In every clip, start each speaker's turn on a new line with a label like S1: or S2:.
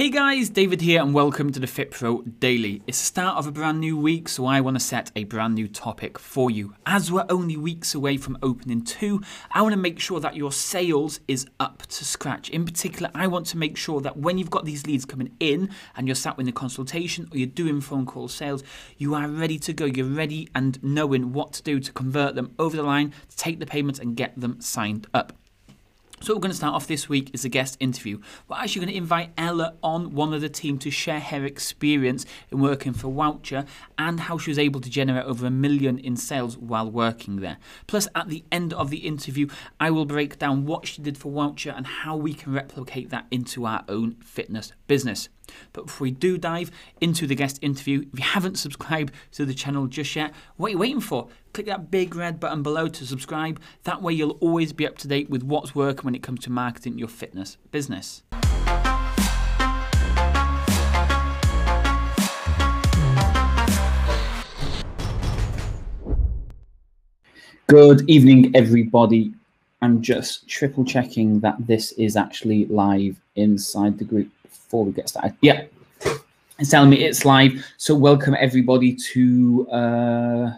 S1: Hey guys, David here, and welcome to the FitPro Daily. It's the start of a brand new week, so I want to set a brand new topic for you. As we're only weeks away from opening two, I want to make sure that your sales is up to scratch. In particular, I want to make sure that when you've got these leads coming in and you're sat with a consultation or you're doing phone call sales, you are ready to go. You're ready and knowing what to do to convert them over the line, to take the payments and get them signed up. So we're going to start off this week is a guest interview. We're actually going to invite Ella on, one of the team, to share her experience in working for Wowcher and how she was able to generate over a million in sales while working there. Plus, at the end of the interview, I will break down what she did for Wowcher and how we can replicate that into our own fitness business. But before we do dive into the guest interview, if you haven't subscribed to the channel just yet, what are you waiting for? Click that big red button below to subscribe. That way, you'll always be up to date with what's working when it comes to marketing your fitness business. Good evening, everybody. I'm just triple checking that this is actually live inside the group before we get started. Yeah, it's telling me it's live. So welcome everybody to. Uh,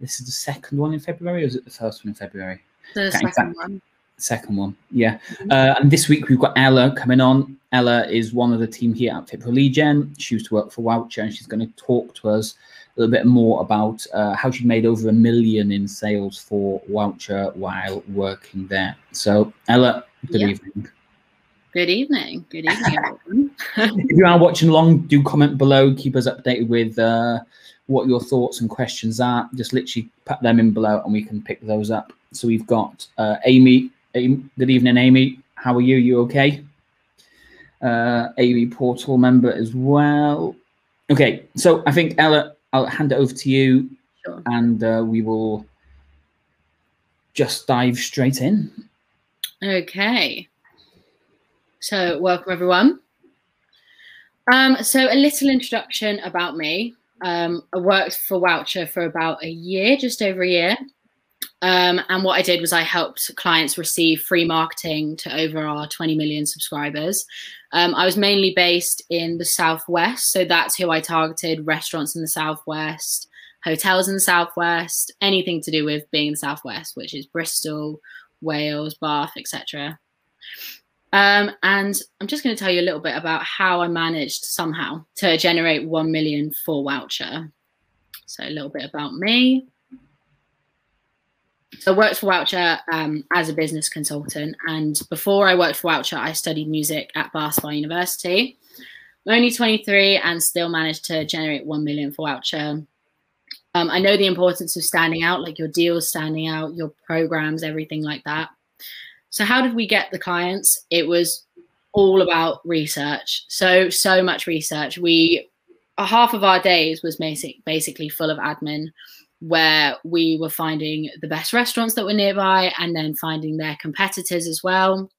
S1: this is the second one in February, or is it the first one in February?
S2: The second
S1: exact-
S2: one.
S1: Second one, yeah.
S2: Mhm.
S1: Uh, and this week we've got Ella coming on. Ella is one of the team here at FitPro Lead Gen. She used to work for Wowcher, and she's going to talk to us a little bit more about uh, how she made over a million in sales for Wowcher while working there. So, Ella, good
S2: Yeah.
S1: evening.
S2: Good evening. Good evening.
S1: If you are watching along, do comment below. Keep us updated with uh, what your thoughts and questions are. Just literally put them in below, and we can pick those up. So we've got uh, Amy. Good evening, Amy. How are you? You okay? Uh, Amy Portal member as well. Okay, so I think Ella, I'll hand it over to you,
S2: Sure.
S1: and uh, we will just dive straight in.
S2: Okay. So, welcome everyone. Um, so, a little introduction about me. Um, I worked for Wowcher for about a year, just over a year. Um, and what I did was I helped clients receive free marketing to over our 20 million subscribers. Um, I was mainly based in the Southwest. So, that's who I targeted restaurants in the Southwest, hotels in the Southwest, anything to do with being in the Southwest, which is Bristol, Wales, Bath, etc. Um, and I'm just going to tell you a little bit about how I managed somehow to generate 1 million for Wowcher. So, a little bit about me. So, I worked for Wowcher um, as a business consultant. And before I worked for Wowcher, I studied music at Spa University. I'm only 23 and still managed to generate 1 million for Wowcher. Um, I know the importance of standing out, like your deals standing out, your programs, everything like that. So, how did we get the clients? It was all about research. So, so much research. We, half of our days was basic, basically full of admin, where we were finding the best restaurants that were nearby and then finding their competitors as well.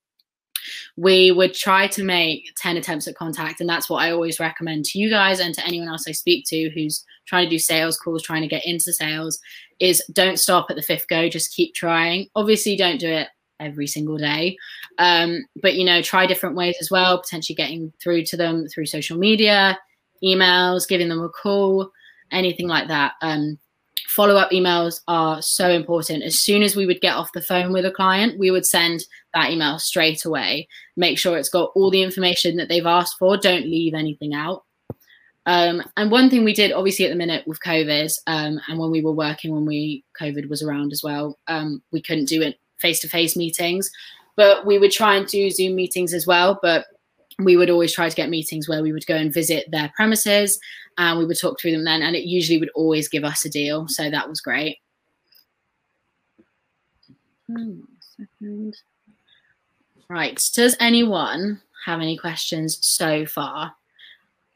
S2: We would try to make 10 attempts at contact, and that's what I always recommend to you guys and to anyone else I speak to who's trying to do sales calls, trying to get into sales, is don't stop at the fifth go, just keep trying. Obviously, don't do it every single day, um, but you know, try different ways as well, potentially getting through to them through social media, emails, giving them a call, anything like that. Um, follow up emails are so important. As soon as we would get off the phone with a client, we would send that email straight away. Make sure it's got all the information that they've asked for. Don't leave anything out. Um, and one thing we did, obviously, at the minute with COVID, um, and when we were working when we COVID was around as well, um, we couldn't do it face to face meetings, but we would try and do Zoom meetings as well. But we would always try to get meetings where we would go and visit their premises and we would talk through them then and it usually would always give us a deal so that was great. Second. right does anyone have any questions so far?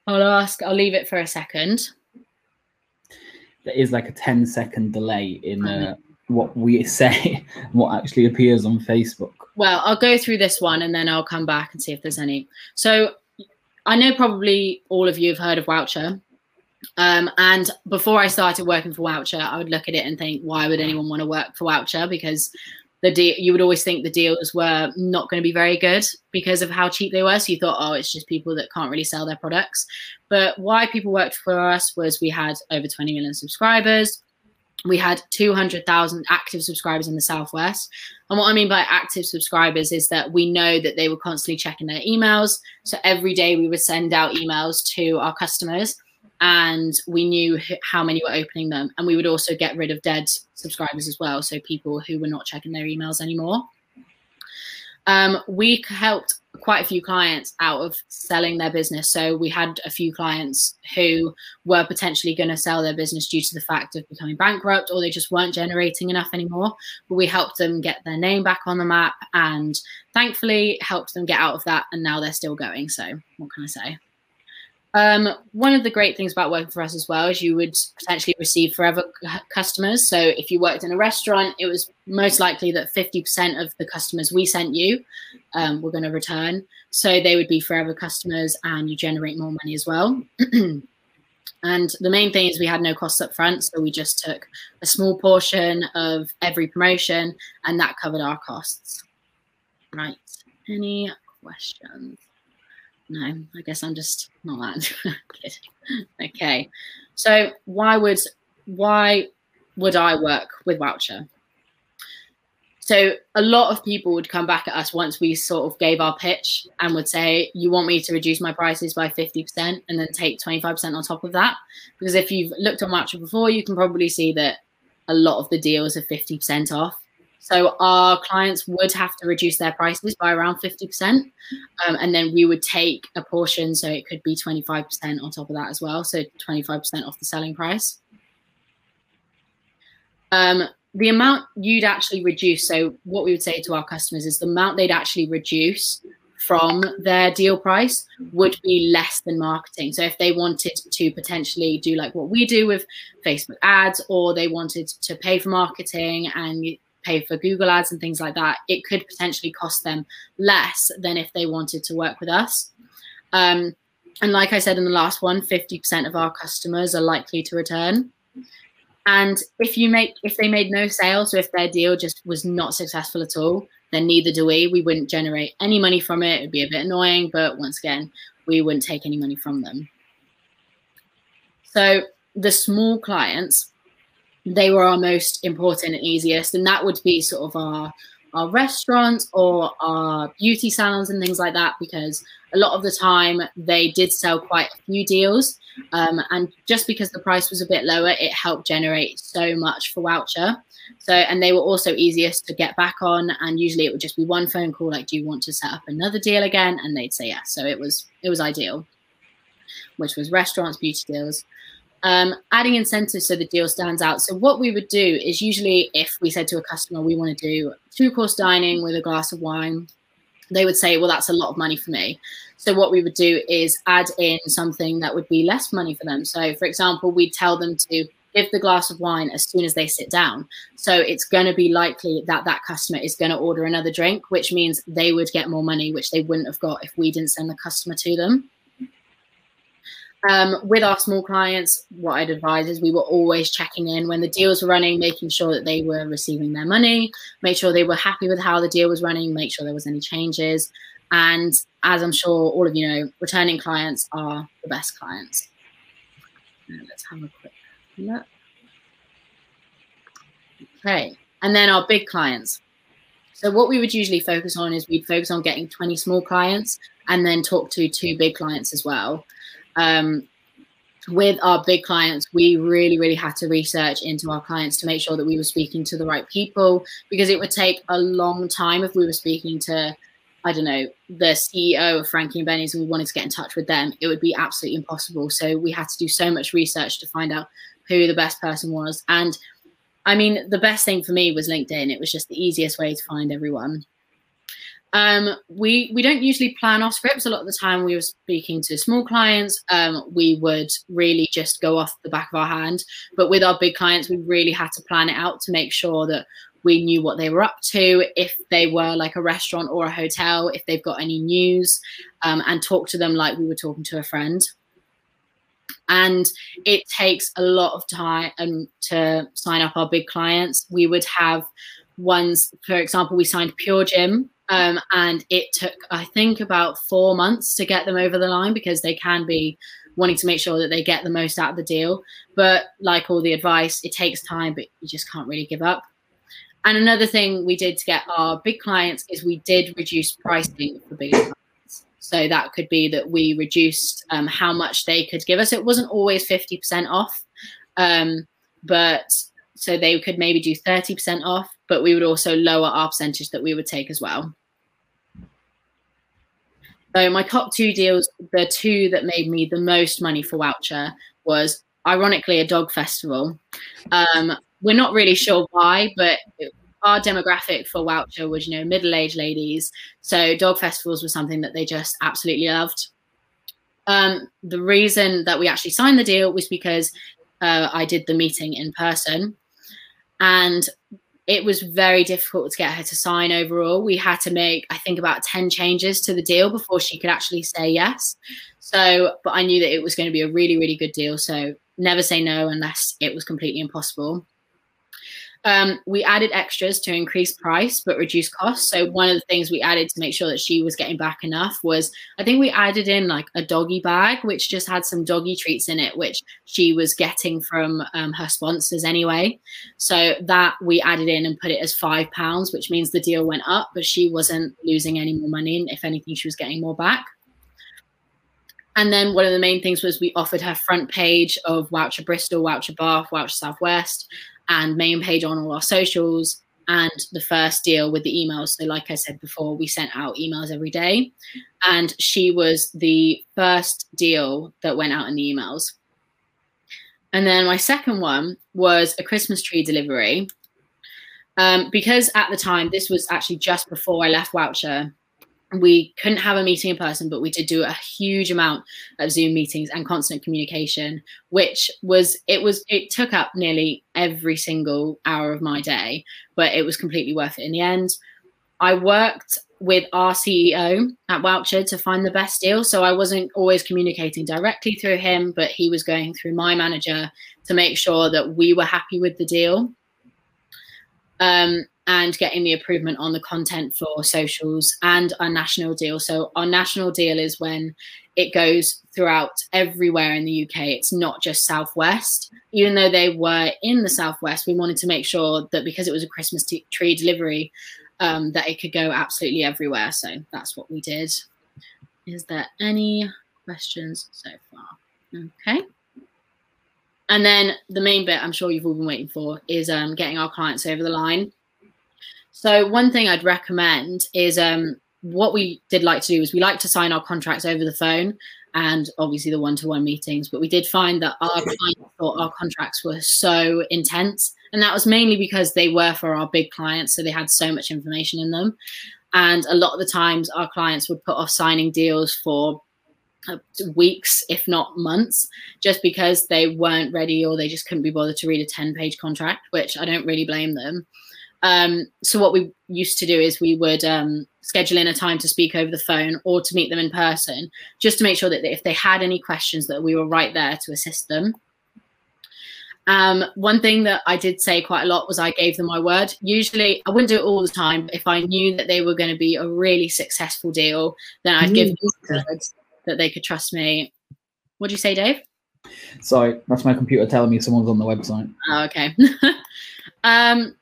S2: I'll ask i'll leave it for a second.
S1: There is like a 10 second delay in uh, what we say, what actually appears on Facebook.
S2: well i'll go through this one and then i'll come back and see if there's any. So i know probably all of you have heard of Wowcher Um, and before I started working for Wowcher, I would look at it and think, why would anyone want to work for Wowcher? Because the deal you would always think the deals were not going to be very good because of how cheap they were. So you thought oh it's just people that can't really sell their products. But why people worked for us was we had over 20 million subscribers we had 200,000 active subscribers in the southwest. And what i mean by active subscribers is that we know that they were constantly checking their emails. So every day we would send out emails to our customers and we knew how many were opening them. And we would also get rid of dead subscribers as well. So people who were not checking their emails anymore um, we helped quite a few clients out of selling their business. So we had a few clients who were potentially going to sell their business due to the fact of becoming bankrupt or they just weren't generating enough anymore. But we helped them get their name back on the map and thankfully helped them get out of that and now they're still going. So what can i say um, one of the great things about working for us as well is you would potentially receive forever customers. So if you worked in a restaurant, it was most likely that 50% of the customers we sent you um, were going to return. So they would be forever customers and you generate more money as well. and the main thing is we had no costs up front. So we just took a small portion of every promotion and that covered our costs. Right. Any questions? No, I guess I'm just not that. Okay, so why would why would I work with Wowcher? So a lot of people would come back at us once we sort of gave our pitch and would say, "You want me to reduce my prices by 50% and then take 25% on top of that?" Because if you've looked on Wowcher before, you can probably see that a lot of the deals are 50% off. So our clients would have to reduce their prices by around 50%. Um, and then we would take a portion. So it could be 25% on top of that as well. So 25% off the selling price. Um, the amount you'd actually reduce. So what we would say to our customers is the amount they'd actually reduce from their deal price would be less than marketing. So if they wanted to potentially do like what we do with Facebook ads, or they wanted to pay for marketing and pay for Google ads and things like that, it could potentially cost them less than if they wanted to work with us. Um, and like I said in the last one, 50% of our customers are likely to return. And if you make if they made no sales, so if their deal just was not successful at all, then neither do we. We wouldn't generate any money from it. It'd be a bit annoying, but once again, we wouldn't take any money from them. So the small clients, they were our most important and easiest, and that would be sort of our our restaurants or our beauty salons and things like that because a lot of the time they did sell quite a few deals. Um, and just because the price was a bit lower it helped generate so much for Wowcher so and they were also easiest to get back on and usually it would just be one phone call like do you want to set up another deal again? And they'd say yes. So it was it was ideal which was restaurants beauty deals um, adding incentives so the deal stands out. So what we would do is usually if we said to a customer, we want to do two course dining with a glass of wine, they would say, well, that's a lot of money for me. So what we would do is add in something that would be less money for them. So for example, we'd tell them to give the glass of wine as soon as they sit down. So it's going to be likely that that customer is going to order another drink, which means they would get more money, which they wouldn't have got if we didn't send the customer to them. Um, with our small clients, what I'd advise is we were always checking in when the deals were running, making sure that they were receiving their money, make sure they were happy with how the deal was running, make sure there was any changes. And as I'm sure all of you know, returning clients are the best clients. Let's have a quick look. Okay, and then our big clients. So what we would usually focus on is we'd focus on getting 20 small clients and then talk to two big clients as well um, with our big clients, we really, really had to research into our clients to make sure that we were speaking to the right people because it would take a long time if we were speaking to, I don't know, the CEO of Frankie and Benny's and we wanted to get in touch with them. It would be absolutely impossible. So we had to do so much research to find out who the best person was. And I mean, the best thing for me was LinkedIn. It was just the easiest way to find everyone. Um, we we don't usually plan our scripts. A lot of the time, we were speaking to small clients. Um, we would really just go off the back of our hand. But with our big clients, we really had to plan it out to make sure that we knew what they were up to, if they were like a restaurant or a hotel, if they've got any news, um, and talk to them like we were talking to a friend. And it takes a lot of time um, to sign up our big clients. We would have ones, for example, we signed Pure Gym, um, and it took, I think, about four months to get them over the line because they can be wanting to make sure that they get the most out of the deal. But like all the advice, it takes time, but you just can't really give up. And another thing we did to get our big clients is we did reduce pricing for big clients. So that could be that we reduced um, how much they could give us. It wasn't always 50% off, um, but so they could maybe do 30% off, but we would also lower our percentage that we would take as well. So my top two deals, the two that made me the most money for Wowcher was ironically a dog festival. Um, we're not really sure why, but our demographic for Wowcher was, you know, middle-aged ladies. So dog festivals were something that they just absolutely loved. Um, the reason that we actually signed the deal was because uh, I did the meeting in person. And it was very difficult to get her to sign overall. We had to make, I think, about 10 changes to the deal before she could actually say yes. So, but I knew that it was going to be a really, really good deal. So, never say no unless it was completely impossible. Um, we added extras to increase price but reduce costs. So one of the things we added to make sure that she was getting back enough was I think we added in like a doggy bag, which just had some doggy treats in it, which she was getting from um, her sponsors anyway. So that we added in and put it as five pounds, which means the deal went up, but she wasn't losing any more money. And if anything, she was getting more back. And then one of the main things was we offered her front page of Wowcher Bristol, Wowcher Bath, Wowcher Southwest, and main page on all our socials and the first deal with the emails. So, like I said before, we sent out emails every day, and she was the first deal that went out in the emails. And then my second one was a Christmas tree delivery. Um, because at the time, this was actually just before I left Wowcher, we couldn't have a meeting in person, but we did do a huge amount of Zoom meetings and constant communication, which was it was it took up nearly every single hour of my day, but it was completely worth it in the end. I worked with our CEO at Wowcher to find the best deal. So I wasn't always communicating directly through him, but he was going through my manager to make sure that we were happy with the deal. Um, and getting the improvement on the content for socials and our national deal. So our national deal is when it goes throughout everywhere in the UK. It's not just Southwest. Even though they were in the Southwest, we wanted to make sure that because it was a Christmas t- tree delivery, um, that it could go absolutely everywhere. So that's what we did. Is there any questions so far? Okay. And then the main bit I'm sure you've all been waiting for is um, getting our clients over the line. So one thing I'd recommend is um, what we did like to do is we like to sign our contracts over the phone and obviously the one-to-one meetings. But we did find that our clients thought our contracts were so intense, and that was mainly because they were for our big clients, so they had so much information in them. And a lot of the times, our clients would put off signing deals for weeks, if not months, just because they weren't ready or they just couldn't be bothered to read a 10 page contract, which I don't really blame them. Um, so what we used to do is we would um, schedule in a time to speak over the phone or to meet them in person, just to make sure that if they had any questions, that we were right there to assist them. Um, one thing that I did say quite a lot was I gave them my word. Usually, I wouldn't do it all the time, but if I knew that they were going to be a really successful deal, then I'd give them words that they could trust me. What do you say, Dave?
S1: Sorry, that's my computer telling me someone's on the website.
S2: Oh, okay. um,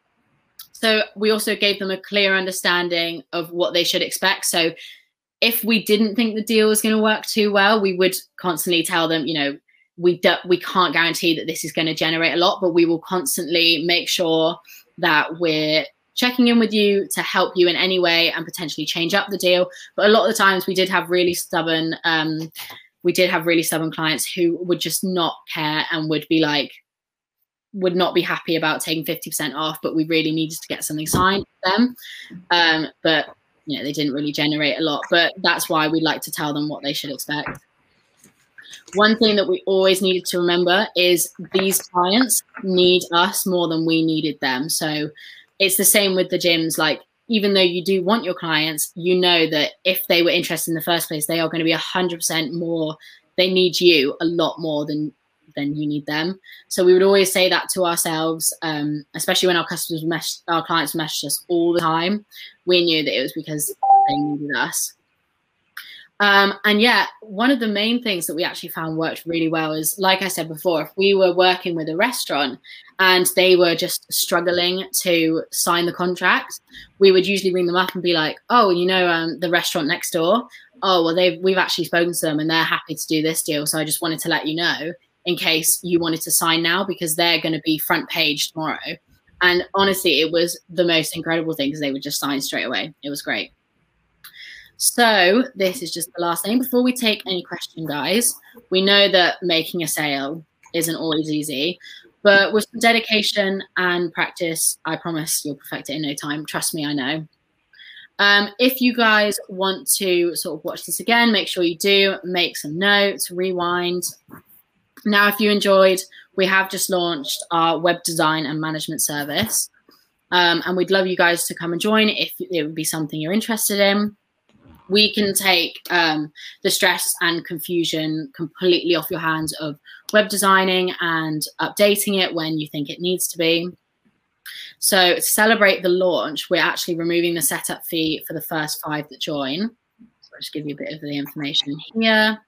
S2: so we also gave them a clear understanding of what they should expect. So if we didn't think the deal was going to work too well, we would constantly tell them, you know, we do, we can't guarantee that this is going to generate a lot, but we will constantly make sure that we're checking in with you to help you in any way and potentially change up the deal. But a lot of the times we did have really stubborn, um, we did have really stubborn clients who would just not care and would be like, would not be happy about taking 50% off, but we really needed to get something signed for them. Um, but you know, they didn't really generate a lot. But that's why we like to tell them what they should expect. One thing that we always needed to remember is these clients need us more than we needed them. So it's the same with the gyms. Like, even though you do want your clients, you know that if they were interested in the first place, they are going to be 100% more, they need you a lot more than then you need them. So we would always say that to ourselves, um, especially when our customers, mes- our clients messaged us all the time. We knew that it was because they needed us. Um, and yeah, one of the main things that we actually found worked really well is, like I said before, if we were working with a restaurant and they were just struggling to sign the contract, we would usually ring them up and be like, "Oh, you know, um, the restaurant next door. Oh, well, they've we've actually spoken to them and they're happy to do this deal. So I just wanted to let you know in case you wanted to sign now because they're going to be front page tomorrow." And honestly, it was the most incredible thing because they would just sign straight away. It was great. So this is just the last thing. Before we take any question, guys, we know that making a sale isn't always easy, but with some dedication and practice, I promise you'll perfect it in no time. Trust me, I know. Um, if you guys want to sort of watch this again, make sure you do make some notes, rewind. Now, if you enjoyed, we have just launched our web design and management service. Um, and we'd love you guys to come and join if it would be something you're interested in we can take um, the stress and confusion completely off your hands of web designing and updating it when you think it needs to be. So to celebrate the launch, we're actually removing the setup fee for the first five that join. So I'll just give you a bit of the information here.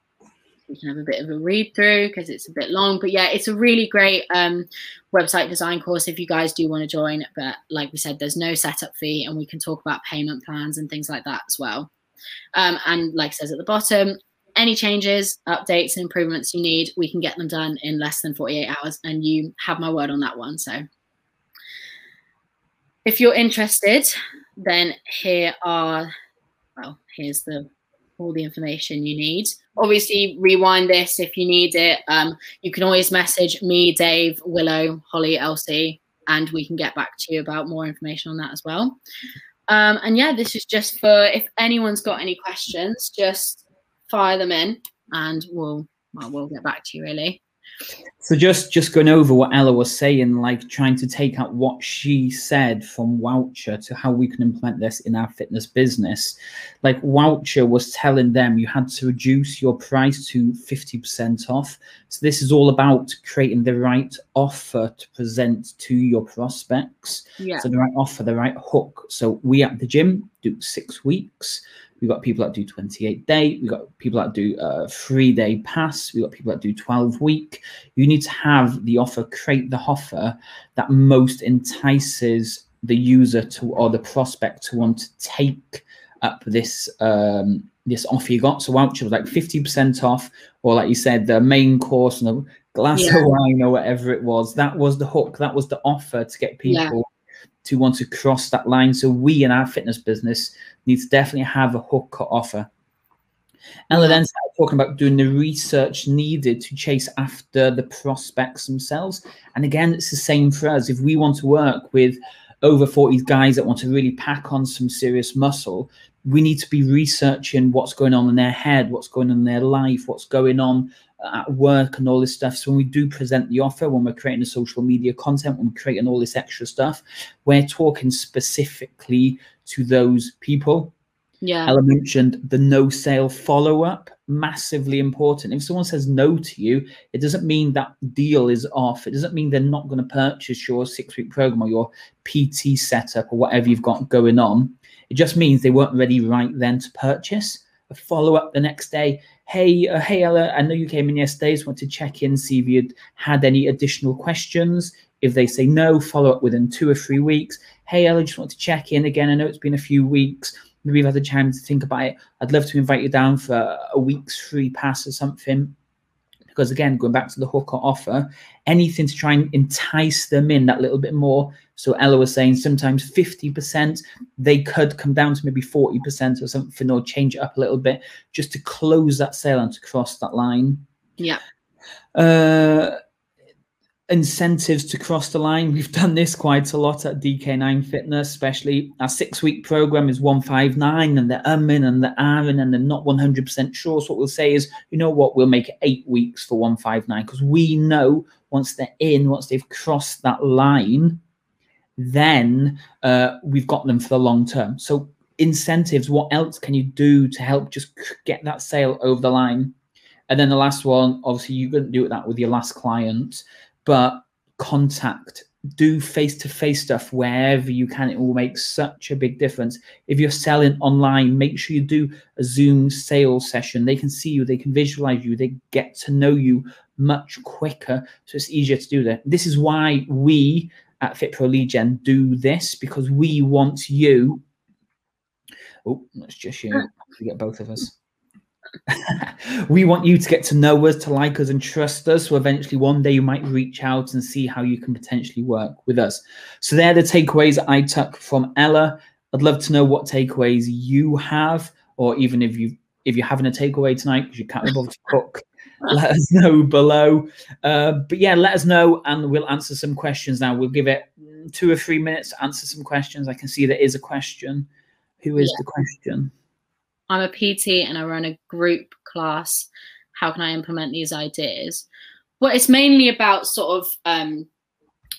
S2: You can have a bit of a read through because it's a bit long. But yeah, it's a really great um, website design course if you guys do want to join. But like we said, there's no setup fee and we can talk about payment plans and things like that as well. Um, and like says at the bottom, any changes, updates, and improvements you need, we can get them done in less than 48 hours. And you have my word on that one. So if you're interested, then here are, well, here's the all the information you need. Obviously, rewind this if you need it. Um, you can always message me, Dave, Willow, Holly, Elsie, and we can get back to you about more information on that as well. Um, and yeah, this is just for if anyone's got any questions, just fire them in, and we'll well, we'll get back to you really.
S1: So just just going over what Ella was saying, like trying to take out what she said from Wowcher to how we can implement this in our fitness business. Like Wowcher was telling them you had to reduce your price to 50% off. So this is all about creating the right offer to present to your prospects.
S2: Yeah.
S1: So the right offer, the right hook. So we at the gym do six weeks. We've got people that do 28 day. We've got people that do a three day pass. We've got people that do 12 week. You need to have the offer, create the offer that most entices the user to or the prospect to want to take up this um, this offer you got. So Wowcher was like 50% off, or like you said, the main course and a glass
S2: Yeah.
S1: of wine or whatever it was. That was the hook. That was the offer to get people to want to cross that line. So we in our fitness business need to definitely have a hook or offer. Ella then started talking about doing the research needed to chase after the prospects themselves. And again, it's the same for us. If we want to work with over 40 guys that want to really pack on some serious muscle, we need to be researching what's going on in their head, what's going on in their life, what's going on at work and all this stuff. So when we do present the offer, when we're creating the social media content, when we're creating all this extra stuff, we're talking specifically to those people.
S2: Yeah.
S1: Ella mentioned the no sale follow up, massively important. If someone says no to you, it doesn't mean that deal is off. It doesn't mean they're not going to purchase your six week program or your PT setup or whatever you've got going on. It just means they weren't ready right then to purchase. A follow up the next day. Hey, uh, hey Ella, I know you came in yesterday. Just want to check in, see if you'd had any additional questions. If they say no, follow up within two or three weeks. Hey Ella, just want to check in again. I know it's been a few weeks maybe you've had the time to think about it. I'd love to invite you down for a week's free pass or something. Because again, going back to the hook or offer, anything to try and entice them in that little bit more. So Ella was saying sometimes 50%, they could come down to maybe 40% or something, or change it up a little bit just to close that sale and to cross that line.
S2: Yeah.
S1: Uh, incentives to cross the line. We've done this quite a lot at DK9 Fitness, especially our six week program is 159 and they're umming and they're ahhing and they're not 100% sure. So what we'll say is, you know what, we'll make it eight weeks for 159 because we know once they're in, once they've crossed that line, then uh, we've got them for the long term. So incentives, what else can you do to help just get that sale over the line? And then the last one, obviously, you couldn't do that with your last client, but contact, do face to face stuff wherever you can. It will make such a big difference. If you're selling online, make sure you do a Zoom sales session. They can see you, they can visualize you, they get to know you much quicker. So it's easier to do that. This is why we at FitPro Lead Gen do this because we want you. Oh, that's just you. Forget both of us. we want you to get to know us, to like us, and trust us. So eventually, one day, you might reach out and see how you can potentially work with us. So, they're the takeaways I took from Ella. I'd love to know what takeaways you have, or even if you if you're having a takeaway tonight because you can't be to cook, let us know below. Uh, but yeah, let us know, and we'll answer some questions now. We'll give it two or three minutes to answer some questions. I can see there is a question. Who is yeah. the question?
S2: I'm a PT and I run a group class. How can I implement these ideas? Well, it's mainly about sort of um,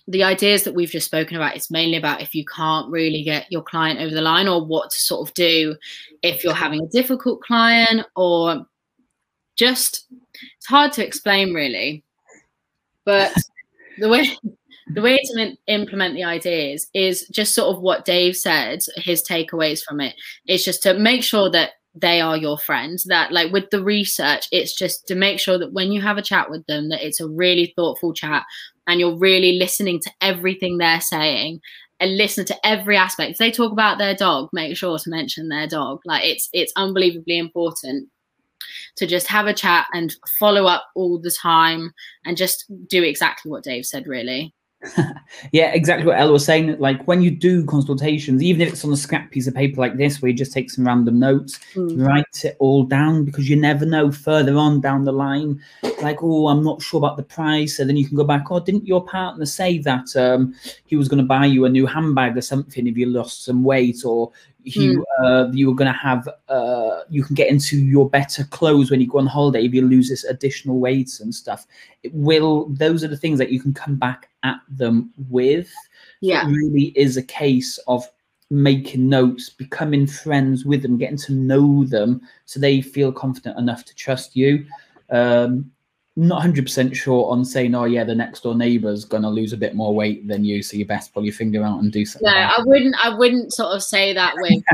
S2: the ideas that we've just spoken about. It's mainly about if you can't really get your client over the line or what to sort of do if you're having a difficult client or just, it's hard to explain really. But the way the way to implement the ideas is just sort of what Dave said, his takeaways from it is just to make sure that they are your friends that like with the research it's just to make sure that when you have a chat with them that it's a really thoughtful chat and you're really listening to everything they're saying and listen to every aspect. If they talk about their dog make sure to mention their dog. Like it's it's unbelievably important to just have a chat and follow up all the time and just do exactly what dave said really
S1: yeah, exactly what Ella was saying. Like when you do consultations, even if it's on a scrap piece of paper like this, where you just take some random notes, mm. write it all down because you never know further on down the line. Like, oh, I'm not sure about the price, and then you can go back. Oh, didn't your partner say that um, he was going to buy you a new handbag or something if you lost some weight, or you mm. uh, you're going to have uh, you can get into your better clothes when you go on holiday if you lose this additional weight and stuff. It will those are the things that you can come back at them with.
S2: Yeah.
S1: it really is a case of making notes becoming friends with them getting to know them so they feel confident enough to trust you. Um, not 100% sure on saying, oh, yeah, the next door neighbor's going to lose a bit more weight than you. So you best pull your finger out and do something.
S2: No, I wouldn't, I wouldn't sort of say that with,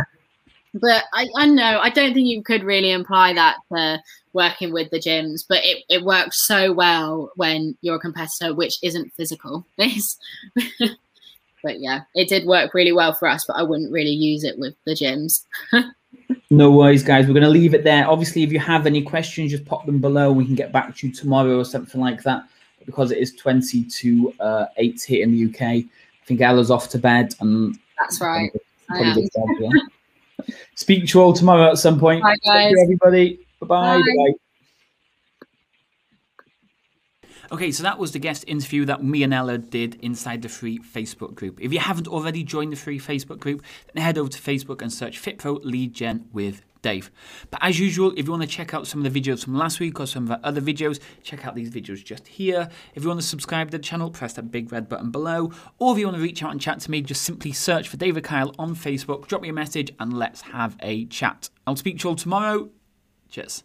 S2: but I, I know, I don't think you could really imply that to working with the gyms, but it, it works so well when you're a competitor, which isn't physical. but yeah, it did work really well for us, but I wouldn't really use it with the gyms.
S1: No worries, guys. We're going to leave it there. Obviously, if you have any questions, just pop them below. We can get back to you tomorrow or something like that. Because it is 20 to uh, 8 here in the UK. I think Ella's off to bed. And
S2: That's right.
S1: Speak to you all tomorrow at some point.
S2: Bye, guys.
S1: You, everybody. Bye-bye. Bye. Bye.
S3: Okay, so that was the guest interview that me and Ella did inside the free Facebook group. If you haven't already joined the free Facebook group, then head over to Facebook and search FitPro Lead Gen with Dave. But as usual, if you want to check out some of the videos from last week or some of our other videos, check out these videos just here. If you want to subscribe to the channel, press that big red button below. Or if you want to reach out and chat to me, just simply search for David Kyle on Facebook, drop me a message, and let's have a chat. I'll speak to you all tomorrow. Cheers.